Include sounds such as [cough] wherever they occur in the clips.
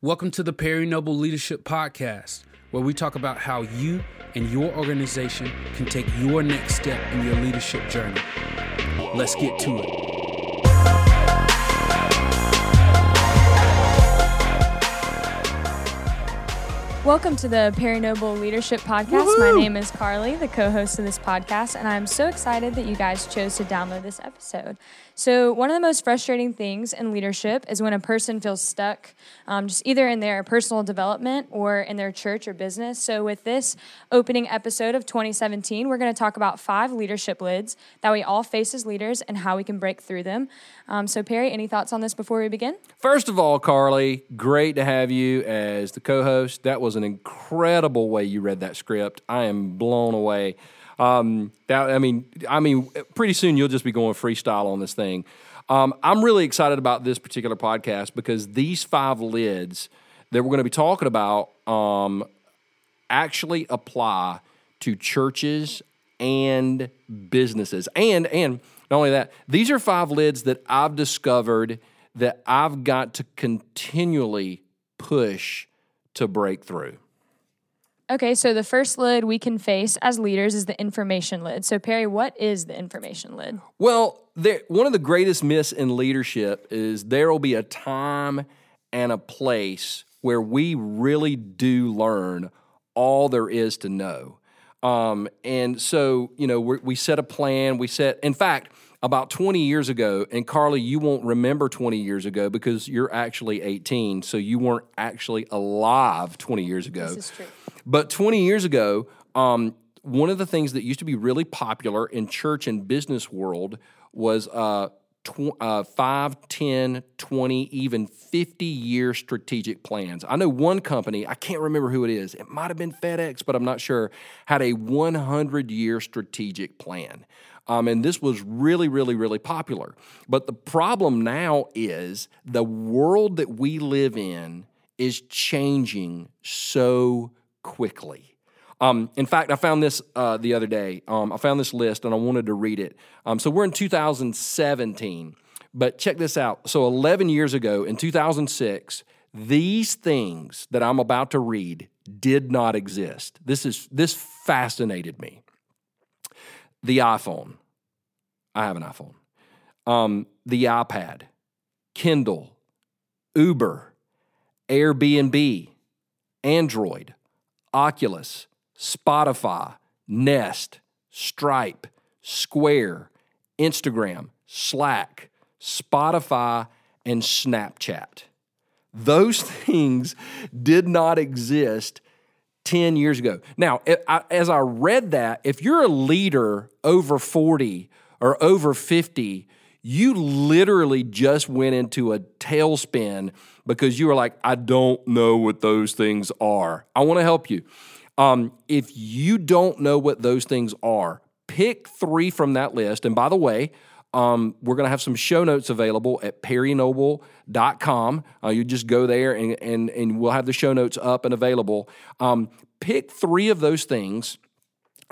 Welcome to the Perry Noble Leadership Podcast, where we talk about how you and your organization can take your next step in your leadership journey. Let's get to it. Welcome to the Perry Noble Leadership Podcast. My name is Carly, the co host of this podcast, and I'm so excited that you guys chose to download this episode. So, one of the most frustrating things in leadership is when a person feels stuck, um, just either in their personal development or in their church or business. So, with this opening episode of 2017, we're going to talk about five leadership lids that we all face as leaders and how we can break through them. Um, so, Perry, any thoughts on this before we begin? First of all, Carly, great to have you as the co host. That was an incredible way you read that script. I am blown away. Um, that, I mean, I mean, pretty soon you'll just be going freestyle on this thing. Um, I'm really excited about this particular podcast because these five lids that we're going to be talking about um, actually apply to churches and businesses. And and not only that, these are five lids that I've discovered that I've got to continually push to break through. Okay, so the first lid we can face as leaders is the information lid. So, Perry, what is the information lid? Well, there, one of the greatest myths in leadership is there will be a time and a place where we really do learn all there is to know. Um, and so, you know, we we set a plan. We set, in fact, about 20 years ago, and Carly, you won't remember 20 years ago because you're actually 18, so you weren't actually alive 20 years ago. This is true. But 20 years ago, um, one of the things that used to be really popular in church and business world was uh, tw- uh, 5, 10, 20, even 50 year strategic plans. I know one company, I can't remember who it is, it might have been FedEx, but I'm not sure, had a 100 year strategic plan. Um, and this was really, really, really popular. But the problem now is the world that we live in is changing so quickly. Um, in fact, I found this uh, the other day. Um, I found this list and I wanted to read it. Um, so we're in 2017, but check this out. So 11 years ago, in 2006, these things that I'm about to read did not exist. This is this fascinated me. The iPhone. I have an iPhone. Um, the iPad, Kindle, Uber, Airbnb, Android, Oculus, Spotify, Nest, Stripe, Square, Instagram, Slack, Spotify, and Snapchat. Those [laughs] things did not exist 10 years ago. Now, as I read that, if you're a leader over 40 or over 50, you literally just went into a tailspin because you were like, I don't know what those things are. I want to help you. Um, if you don't know what those things are, pick three from that list. And by the way, um, we're going to have some show notes available at perrynoble.com. Uh, you just go there and, and, and we'll have the show notes up and available. Um, pick three of those things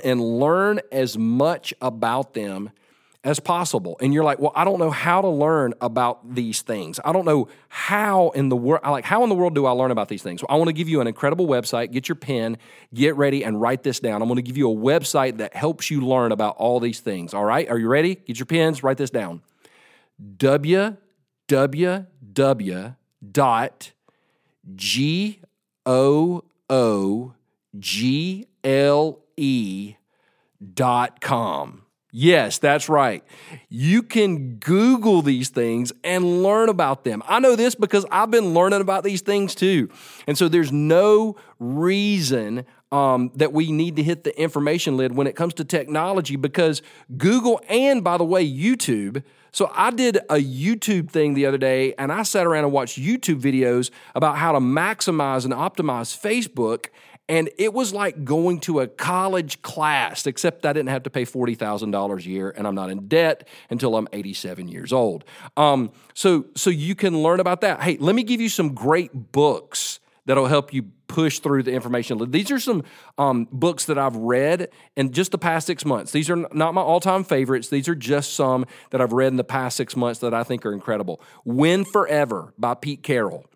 and learn as much about them as possible. And you're like, well, I don't know how to learn about these things. I don't know how in the world, like, how in the world do I learn about these things? Well, I want to give you an incredible website. Get your pen, get ready, and write this down. I'm going to give you a website that helps you learn about all these things. All right? Are you ready? Get your pens, write this down. www Yes, that's right. You can Google these things and learn about them. I know this because I've been learning about these things too. And so there's no reason um, that we need to hit the information lid when it comes to technology because Google and, by the way, YouTube. So I did a YouTube thing the other day and I sat around and watched YouTube videos about how to maximize and optimize Facebook. And it was like going to a college class, except I didn't have to pay $40,000 a year and I'm not in debt until I'm 87 years old. Um, so, so you can learn about that. Hey, let me give you some great books that'll help you push through the information. These are some um, books that I've read in just the past six months. These are not my all time favorites. These are just some that I've read in the past six months that I think are incredible. Win Forever by Pete Carroll.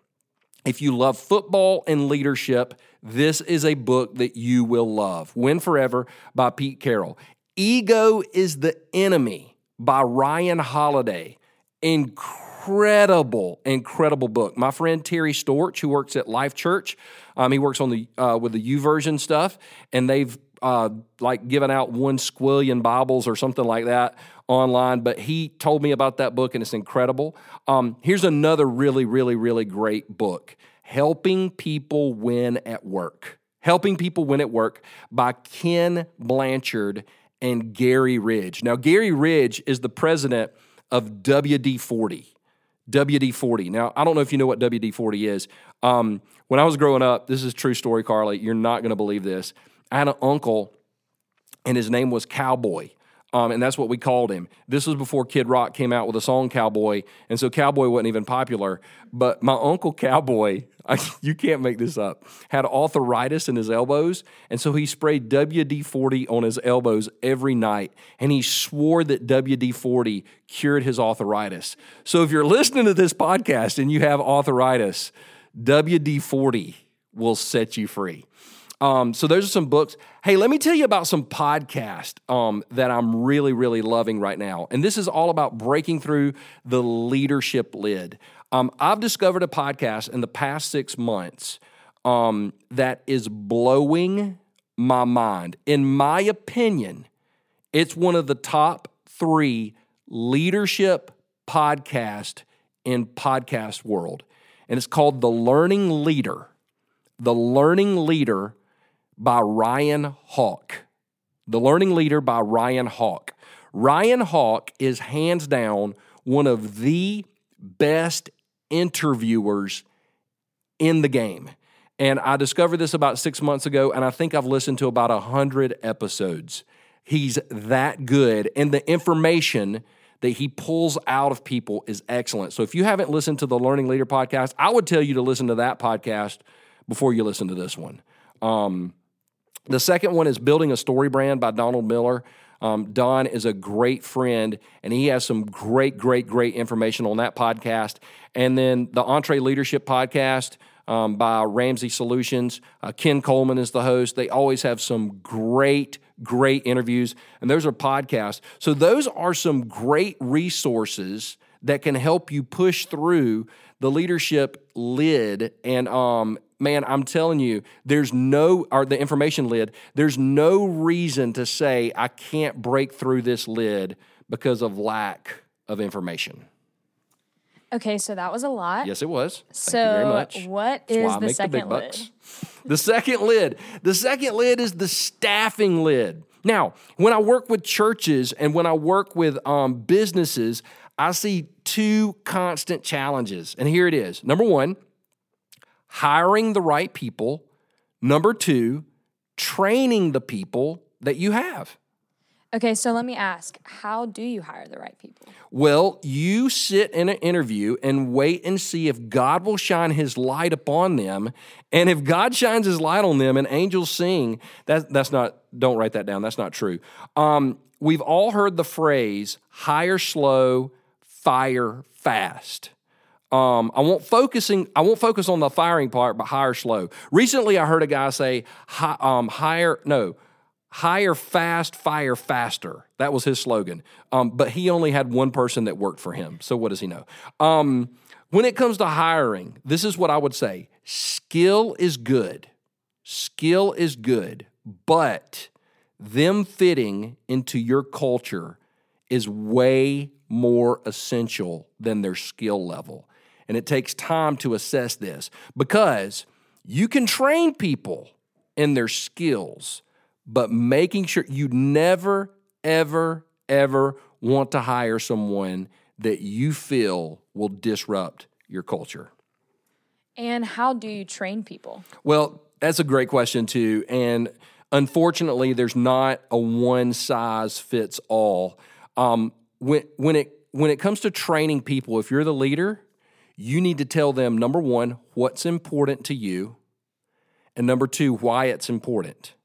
If you love football and leadership, this is a book that you will love. Win Forever by Pete Carroll. Ego is the Enemy by Ryan Holiday. Incredible, incredible book. My friend Terry Storch, who works at Life Church, um, he works on the uh, with the YouVersion stuff, and they've uh, like given out one squillion Bibles or something like that online. But he told me about that book, and it's incredible. Um, here's another really, really, really great book: Helping People Win at Work. Helping People Win at Work by Ken Blanchard and Gary Ridge. Now, Gary Ridge is the president of WD 40. WD 40. Now, I don't know if you know what WD 40 is. Um, when I was growing up, this is a true story, Carly. You're not going to believe this. I had an uncle, and his name was Cowboy. Um, and that's what we called him. This was before Kid Rock came out with a song Cowboy, and so Cowboy wasn't even popular. But my uncle Cowboy, [laughs] I, you can't make this up, had arthritis in his elbows, and so he sprayed WD 40 on his elbows every night, and he swore that WD 40 cured his arthritis. So if you're listening to this podcast and you have arthritis, WD 40 will set you free. Um, so those are some books. Hey, let me tell you about some podcast um, that I'm really, really loving right now. And this is all about breaking through the leadership lid. Um, I've discovered a podcast in the past six months um, that is blowing my mind. In my opinion, it's one of the top three leadership podcast in podcast world. And it's called The Learning Leader. The Learning Leader by Ryan Hawk. The Learning Leader by Ryan Hawk. Ryan Hawk is hands down one of the best interviewers in the game. And I discovered this about six months ago, and I think I've listened to about 100 episodes. He's that good. And the information that he pulls out of people is excellent. So if you haven't listened to the Learning Leader podcast, I would tell you to listen to that podcast before you listen to this one. Um, the second one is Building a StoryBrand by Donald Miller. Um, Don is a great friend, and he has some great, great, great information on that podcast. And then the EntreLeadership podcast um, by Ramsey Solutions. Uh, Ken Coleman is the host. They always have some great, great interviews, and those are podcasts. So, those are some great resources that can help you push through the leadership lid and um, man, I'm telling you, there's no, or the information lid, there's no reason to say I can't break through this lid because of lack of information. Okay, so that was a lot. Yes, it was. Thank so, you very much. what is the second the lid? [laughs] The second lid. The second lid is the staffing lid. Now, when I work with churches and when I work with um, businesses, I see two constant challenges. And here it is. Number one, hiring the right people. Number two, training the people that you have. Okay, so let me ask how do you hire the right people? Well, you sit in an interview and wait and see if God will shine his light upon them. And if God shines his light on them and angels sing, that, that's not, don't write that down. That's not true. Um, we've all heard the phrase hire slow, fire fast. Um, I won't focusing. I won't focus on the firing part, but hire slow. Recently, I heard a guy say, hi, um, "Hire no, hire fast, fire faster." That was his slogan. Um, but he only had one person that worked for him. So what does he know? Um, when it comes to hiring, this is what I would say: skill is good. Skill is good, but them fitting into your culture is way more essential than their skill level. And it takes time to assess this because you can train people in their skills, but making sure you never, ever, ever want to hire someone that you feel will disrupt your culture. And how do you train people? Well, that's a great question, too. And unfortunately, there's not a one size fits all. Um, when, when, it, when it comes to training people, if you're the leader, you need to tell them number one, what's important to you, and number two, why it's important.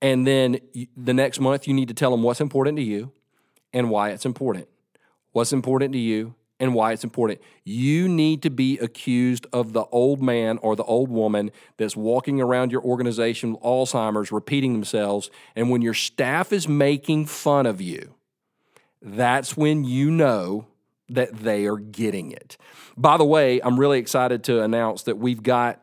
And then the next month, you need to tell them what's important to you and why it's important. What's important to you and why it's important. You need to be accused of the old man or the old woman that's walking around your organization with Alzheimer's, repeating themselves. And when your staff is making fun of you, that's when you know that they are getting it. By the way, I'm really excited to announce that we've got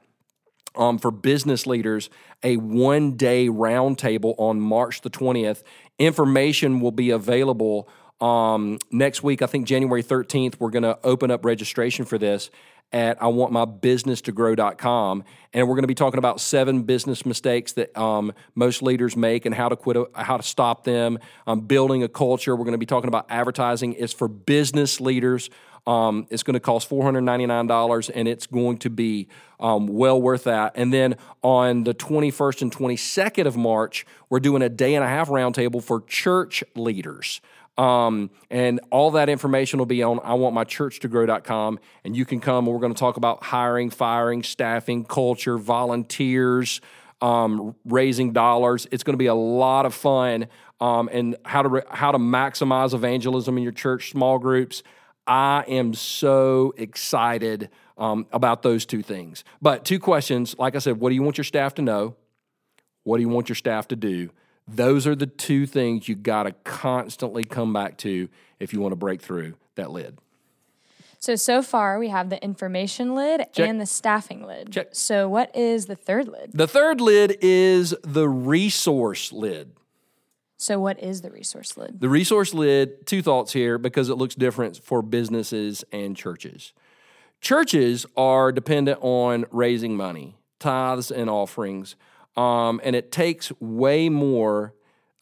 um, for business leaders a one day roundtable on March the 20th. Information will be available um, next week. I think January 13th, we're going to open up registration for this at I want my business to grow.com. And we're going to be talking about seven business mistakes that um, most leaders make and how to quit, how to stop them, um, building a culture. We're going to be talking about advertising. It's for business leaders. Um, it's going to cost $499 and it's going to be um, well worth that. And then on the 21st and 22nd of March, we're doing a day and a half roundtable for church leaders. Um, and all that information will be on I want my church to grow.com. And you can come we're going to talk about hiring, firing, staffing, culture, volunteers, um, raising dollars. It's going to be a lot of fun. Um, and how to, re- how to maximize evangelism in your church, small groups. I am so excited um, about those two things. But two questions. Like I said, what do you want your staff to know? What do you want your staff to do? Those are the two things you got to constantly come back to if you want to break through that lid. So, so far we have the information lid Check. and the staffing lid. Check. So, what is the third lid? The third lid is the resource lid. So, what is the resource lid? The resource lid, two thoughts here because it looks different for businesses and churches. Churches are dependent on raising money, tithes and offerings, um, and it takes way more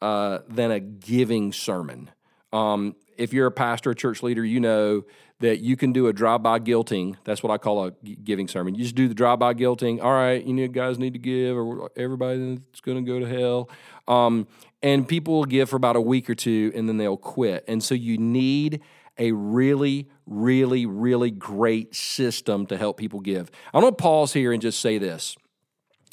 uh, than a giving sermon. Um, if you're a pastor or church leader, you know that you can do a drive-by guilting. That's what I call a giving sermon. You just do the drive-by guilting. All right, you guys need to give, or everybody's going to go to hell. Um, and people will give for about a week or two, and then they'll quit. And so you need a really, really, really great system to help people give. I'm going to pause here and just say this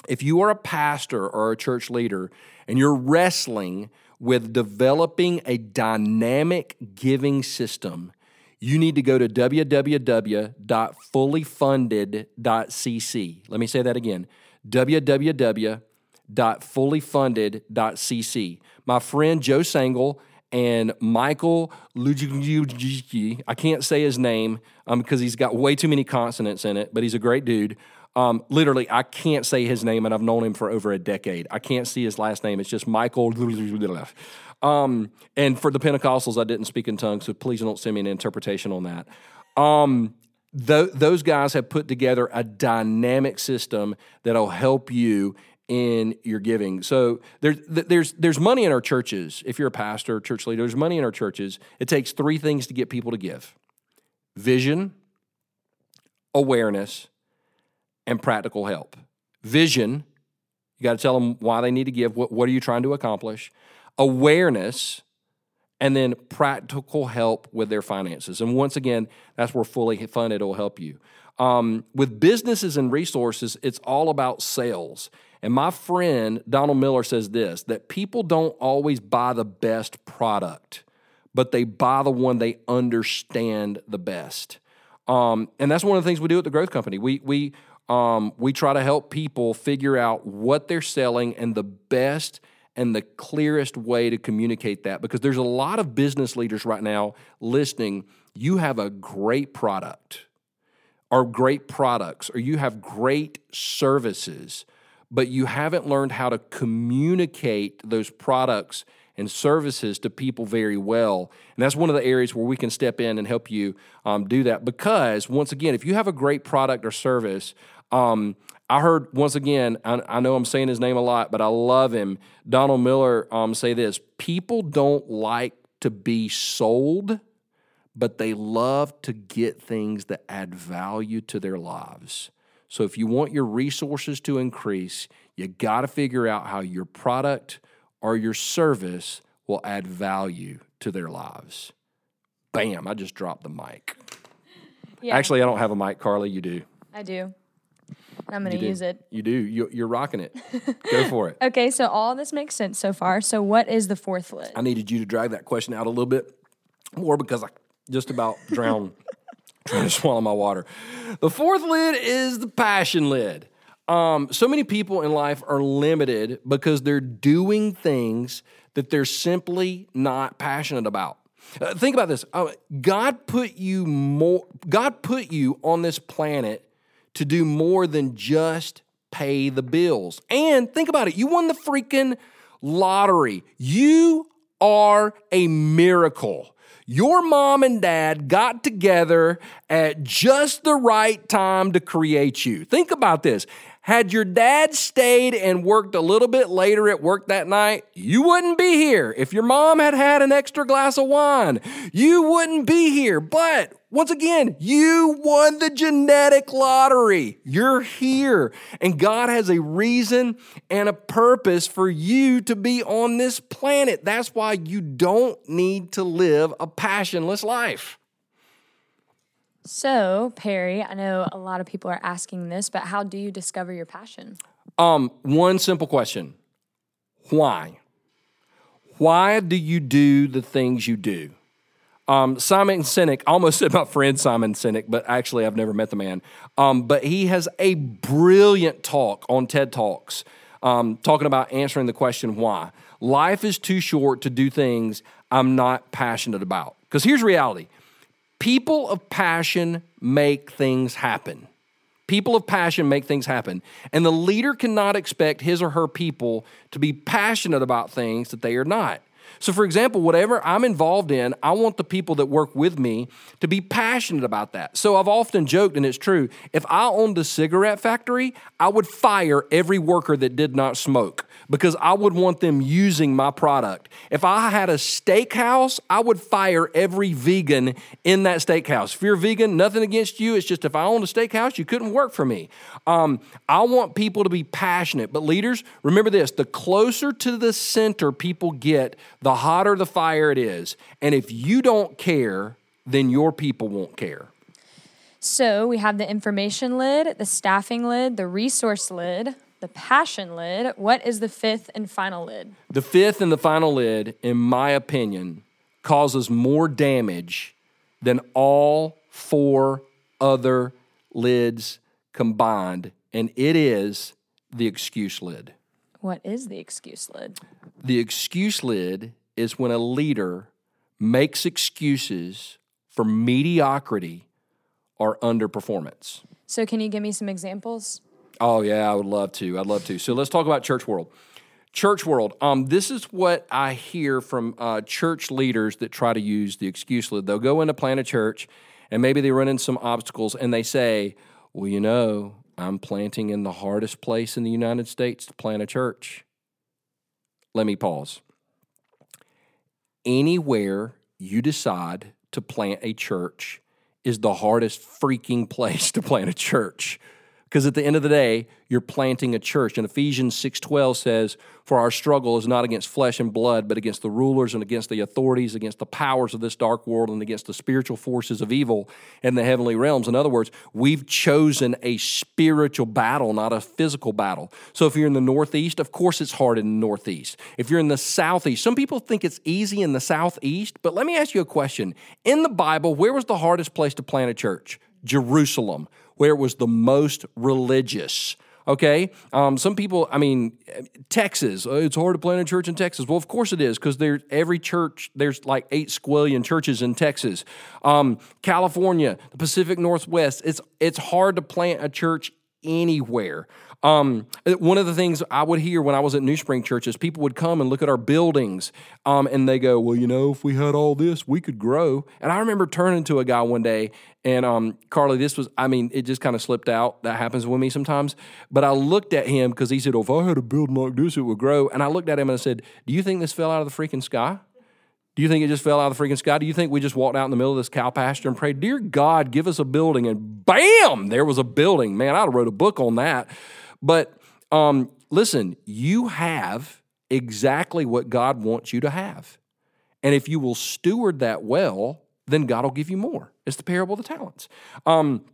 if you are a pastor or a church leader and you're wrestling with developing a dynamic giving system, you need to go to www.fullyfunded.cc. Let me say that again www.fullyfunded.cc. My friend Joe Sangl and Michael Lujicki, I can't say his name um, because he's got way too many consonants in it, but he's a great dude. Um, literally, I can't say his name, and I've known him for over a decade. I can't see his last name. It's just Michael. [laughs] Um, and for the Pentecostals, I didn't speak in tongues, so please don't send me an interpretation on that. Um, th- those guys have put together a dynamic system that'll help you in your giving. So there's there's there's money in our churches. If you're a pastor, or church leader, there's money in our churches. It takes three things to get people to give: vision, awareness, and practical help. Vision, you got to tell them why they need to give. What, what are you trying to accomplish? Awareness, and then practical help with their finances. And once again, that's where fully funded will help you. Um, with businesses and resources, it's all about sales. And my friend Donald Miller says this that people don't always buy the best product, but they buy the one they understand the best. Um, and that's one of the things we do at the Growth Company. We, we, um, we try to help people figure out what they're selling and the best and the clearest way to communicate that because there's a lot of business leaders right now listening. You have a great product or great products, or you have great services, but you haven't learned how to communicate those products and services to people very well. And that's one of the areas where we can step in and help you um, do that. Because, once again, if you have a great product or service, um, I heard once again, I, I, know I'm saying his name a lot, but I love him. Donald Miller um, say this people don't like to be sold but they love to get things that add value to their lives. So if you want your resources to increase, you got to figure out how your product or your service will add value to their lives. Bam, I just dropped the mic. Yeah, Actually, I don't have a mic, Carly. You do. I do. I'm going to use it. You do. You, you're rocking it. Go [laughs] for it. Okay, so all this makes sense so far. So, what is the fourth lid? I needed you to drag that question out a little bit more because I just about [laughs] drowned trying to swallow my water. The fourth lid is the passion lid. Um, so many people in life are limited because they're doing things that they're simply not passionate about. Uh, think about this. Uh, God put you more. God put you on this planet to do more than just pay the bills. And think about it. You won the freaking lottery. You are a miracle. Your mom and dad got together at just the right time to create you. Think about this. Had your dad stayed and worked a little bit later at work that night, you wouldn't be here. If your mom had had an extra glass of wine, you wouldn't be here. But once again, you won the genetic lottery. You're here. And God has a reason and a purpose for you to be on this planet. That's why you don't need to live a passionless life. So, Perry, I know a lot of people are asking this, but how do you discover your passion? Um, one simple question. Why? Why do you do the things you do? Um, Simon Sinek, almost [laughs] said my friend Simon Sinek, but actually I've never met the man. Um, but he has a brilliant talk on TED Talks um, talking about answering the question why. Life is too short to do things I'm not passionate about. Because here's reality people of passion make things happen. People of passion make things happen. And the leader cannot expect his or her people to be passionate about things that they are not. So, for example, whatever I'm involved in, I want the people that work with me to be passionate about that. So, I've often joked, and it's true if I owned a cigarette factory, I would fire every worker that did not smoke because I would want them using my product. If I had a steakhouse, I would fire every vegan in that steakhouse. If you're vegan, nothing against you. It's just if I owned a steakhouse, you couldn't work for me. Um, I want people to be passionate. But leaders, remember this the closer to the center people get, the hotter the fire it is. And if you don't care, then your people won't care. So we have the information lid, the staffing lid, the resource lid, the passion lid. What is the fifth and final lid? The fifth and the final lid, in my opinion, causes more damage than all four other lids combined, and it is the excuse lid. What is the excuse lid? The excuse lid is when a leader makes excuses for mediocrity or underperformance. So, can you give me some examples? Oh yeah, I would love to. I'd love to. So let's talk about church world. Church world. Um, this is what I hear from uh, church leaders that try to use the excuse lid. They'll go in to plant a church, and maybe they run into some obstacles, and they say, "Well, you know, I'm planting in the hardest place in the United States to plant a church." Let me pause. Anywhere you decide to plant a church is the hardest freaking place [laughs] to plant a church because at the end of the day you're planting a church. And ephesians 6.12 says for our struggle is not against flesh and blood but against the rulers and against the authorities against the powers of this dark world and against the spiritual forces of evil in the heavenly realms. In other words we've chosen a spiritual battle not a physical battle. So if you're in the northeast of course it's hard in the northeast. If you're in the southeast some people think it's easy in the southeast but let me ask you a question. In the bible where was the hardest place to plant a church? Jerusalem where it was the most religious. Okay, um, some people. I mean, Texas. Uh, it's hard to plant a church in Texas. Well, of course it is, because there's every church. There's like eight squillion churches in Texas. Um, California, the Pacific Northwest. It's it's hard to plant a church anywhere. Um, one of the things I would hear when I was at NewSpring Church is people would come and look at our buildings um, and they go, Well, you know, if we had all this, we could grow. And I remember turning to a guy one day and um, Carly, this was, I mean, it just kind of slipped out. That happens with me sometimes. But I looked at him because he said, oh, if I had a building like this, it would grow. And I looked at him and I said, Do you think this fell out of the freaking sky? Do you think it just fell out of the freaking sky? Do you think we just walked out in the middle of this cow pasture and prayed, Dear God, give us a building? And bam, there was a building. Man, I'd have wrote a book on that. But um, listen, you have exactly what God wants you to have. And if you will steward that well, then God will give you more. It's the parable of the talents. Um,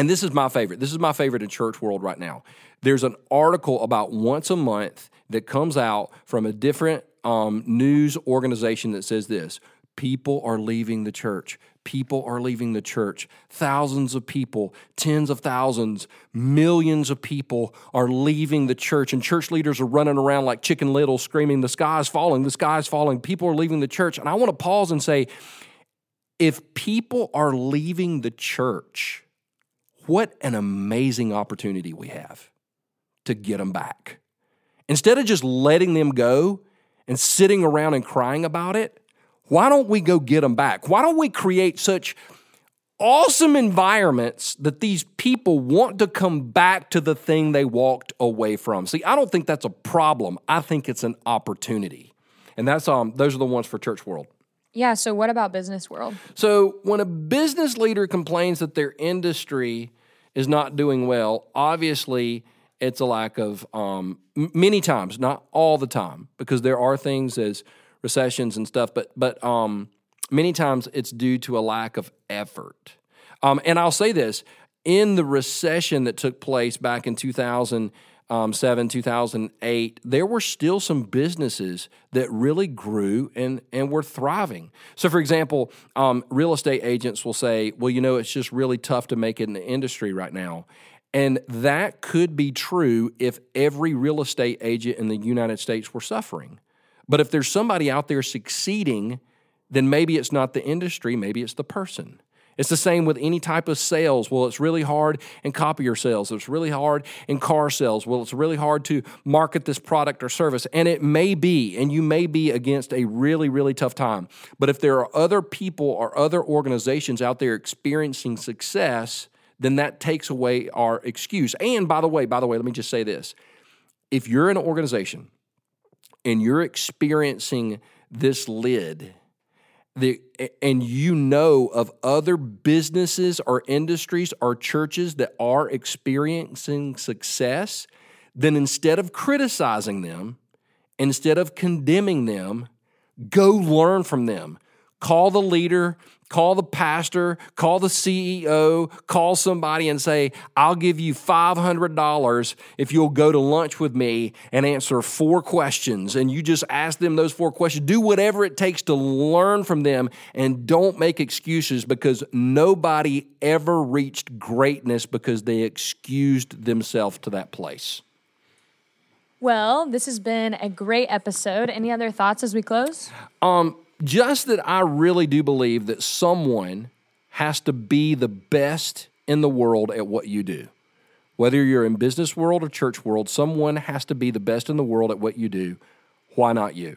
and this is my favorite. This is my favorite in church world right now. There's an article about once a month that comes out from a different um, news organization that says this people are leaving the church people are leaving the church. Thousands of people, tens of thousands, millions of people are leaving the church, and church leaders are running around like chicken little screaming, The sky is falling, the sky is falling. People are leaving the church. And I want to pause and say, if people are leaving the church, what an amazing opportunity we have to get them back. Instead of just letting them go and sitting around and crying about it, why don't we go get them back? Why don't we create such awesome environments that these people want to come back to the thing they walked away from? See, I don't think that's a problem. I think it's an opportunity. And that's um those are the ones for church world. Yeah, so what about business world? So when a business leader complains that their industry is not doing well, obviously it's a lack of um, many times, not all the time, because there are things as recessions and stuff, but but um, many times it's due to a lack of effort. Um, and I'll say this: in the recession that took place back in 2007, 2008, there were still some businesses that really grew and and were thriving. So, for example, um, real estate agents will say, "Well, you know, it's just really tough to make it in the industry right now." And that could be true if every real estate agent in the United States were suffering. But if there's somebody out there succeeding, then maybe it's not the industry, maybe it's the person. It's the same with any type of sales. Well, it's really hard in copier sales. It's really hard in car sales. Well, it's really hard to market this product or service. And it may be, and you may be against a really, really tough time. But if there are other people or other organizations out there experiencing success, then that takes away our excuse. And by the way, by the way, let me just say this. If you're in an organization and you're experiencing this lid, the, and you know of other businesses or industries or churches that are experiencing success, then instead of criticizing them, instead of condemning them, go learn from them. Call the leader, call the pastor, call the CEO, call somebody and say, I'll give you $500 if you'll go to lunch with me and answer four questions. And you just ask them those four questions. Do whatever it takes to learn from them and don't make excuses because nobody ever reached greatness because they excused themselves to that place. Well, this has been a great episode. Any other thoughts as we close? Um, just that I really do believe that someone has to be the best in the world at what you do. Whether you're in business world or church world, someone has to be the best in the world at what you do. Why not you?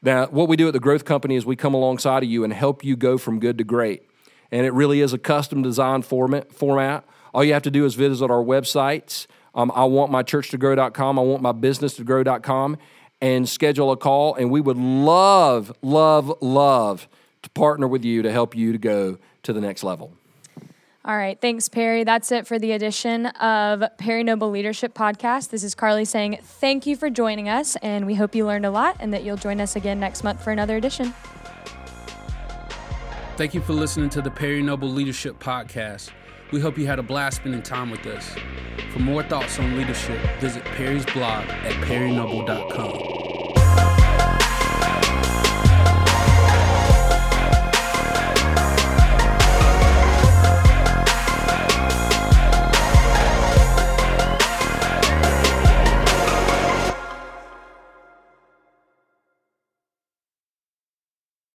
Now, what we do at the Growth Company is we come alongside of you and help you go from good to great. And it really is a custom design format. format. All you have to do is visit our websites. Um, I want my church to grow.com. I want my business to grow.com and schedule a call. And we would love, love, love to partner with you to help you to go to the next level. All right. Thanks, Perry. That's it for the edition of Perry Noble Leadership Podcast. This is Carly saying thank you for joining us, and we hope you learned a lot and that you'll join us again next month for another edition. Thank you for listening to the Perry Noble Leadership Podcast. We hope you had a blast spending time with us. For more thoughts on leadership, visit Perry's blog at perrynoble.com.